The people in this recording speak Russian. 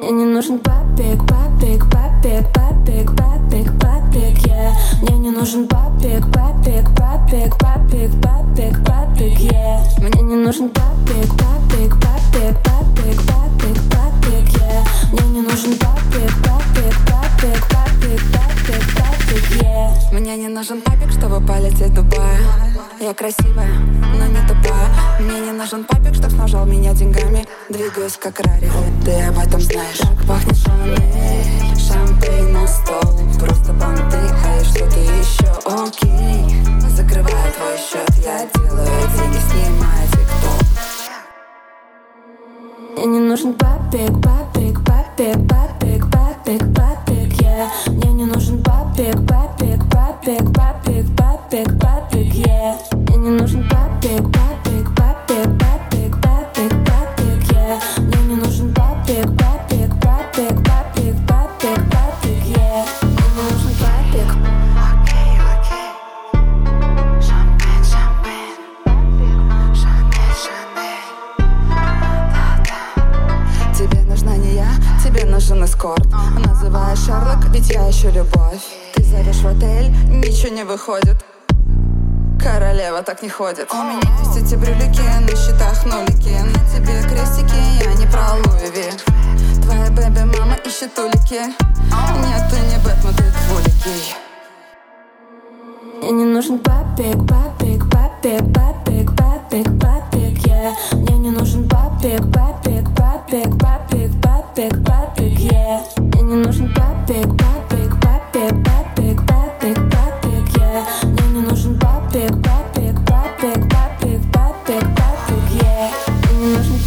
Мне не нужен папик, папик, папик, папик, папик, папик, yeah. Мне не нужен папик, папик, папик, папик, папик, папик, yeah. Мне не нужен папик, папик, папик, папик, папик, папик, yeah. Мне не нужен папик, папик, папик, папик, папик, папик, yeah. Мне не нужен папик, чтобы полететь в Дубай Я красивая, но не тупая нужен папик, чтоб снажал меня деньгами. Двигаюсь как Рари, ты об этом знаешь. Так пахнет Шанель, шампейн на стол. Просто понты, а что-то еще. Окей Закрываю твой счет, я делаю деньги, снимаю тикток. Мне не нужен папик, папик, папик, папик, папик, папик, yeah. Мне не нужен папик, папик, папик, папик, я, тебе нужен эскорт. Называешь Шерлок, ведь я ищу любовь. Ты зовешь в отель, ничего не выходит. Королева так не ходит. У меня есть эти брюлики, на счетах нулики На тебе крестики, я не про Луи Ви. Твоя бэби-мама ищет улики. Нет, ты не Бэтмен, ты двуликий. Мне не нужен папик, папик, папик, папик, папик, папик, yeah. Мне не нужен папик, папик, папик, папик, yeah Мне не нужен папик, папик, папик, папик, папик, папик, yeah Мне не нужен папик, папик, папик, папик, папик, папик, yeah Мне не нужен